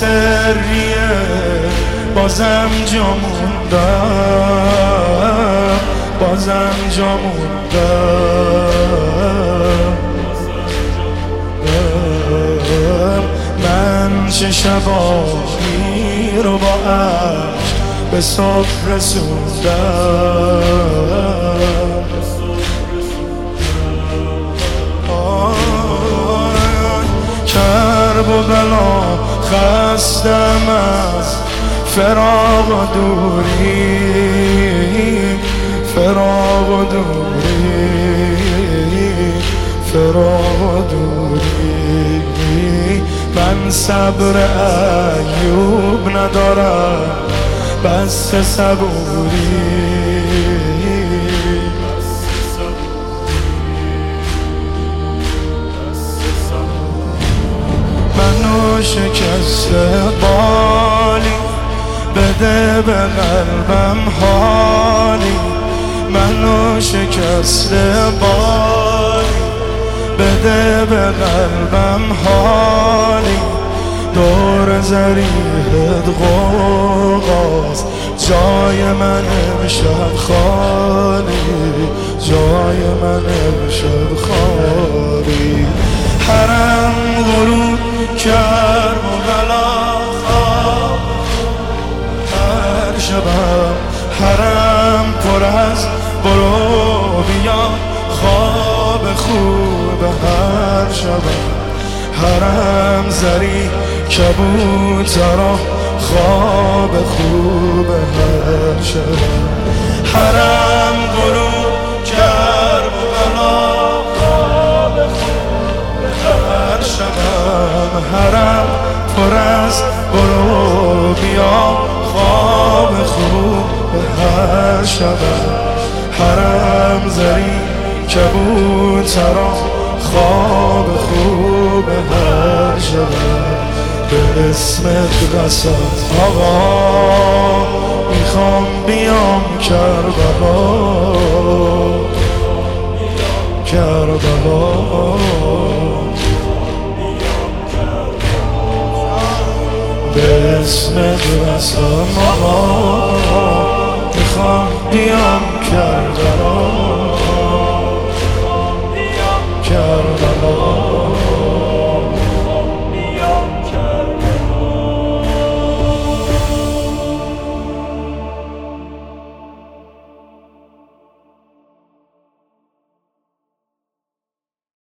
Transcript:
سریه بازم جا موندم بازم جا موندم من چه شبایی رو با عشق به صبح رسوندم. کرب و بلا خستم از فراغ و دوری. فراغ و دوری. فراغ و دوری. من صبر ایوب ندارم بس صبوری. شکسته بالی. بده به قلبم حالی. منو شکسته بالی. بده به قلبم حالی. دور زریحت غوغاست. جای من امشب خالی. جای من امشب خالی. حرم غروب کرد. شبم حرم پر از برو بیا. خواب خوب هر شبم حرم زری کبوترا خواب خوب هر شبم. حرم غروب کرد و بلا خواب خوب هر شبم. حرم پر از برو بیا. خوب هر شبم حرم زری کبوترا خواب خوب هر شبم به اسمت قصد آقا می‌خوام بیام کربلا. کربلا. قسم آقا می‌خوام بیام کربلا.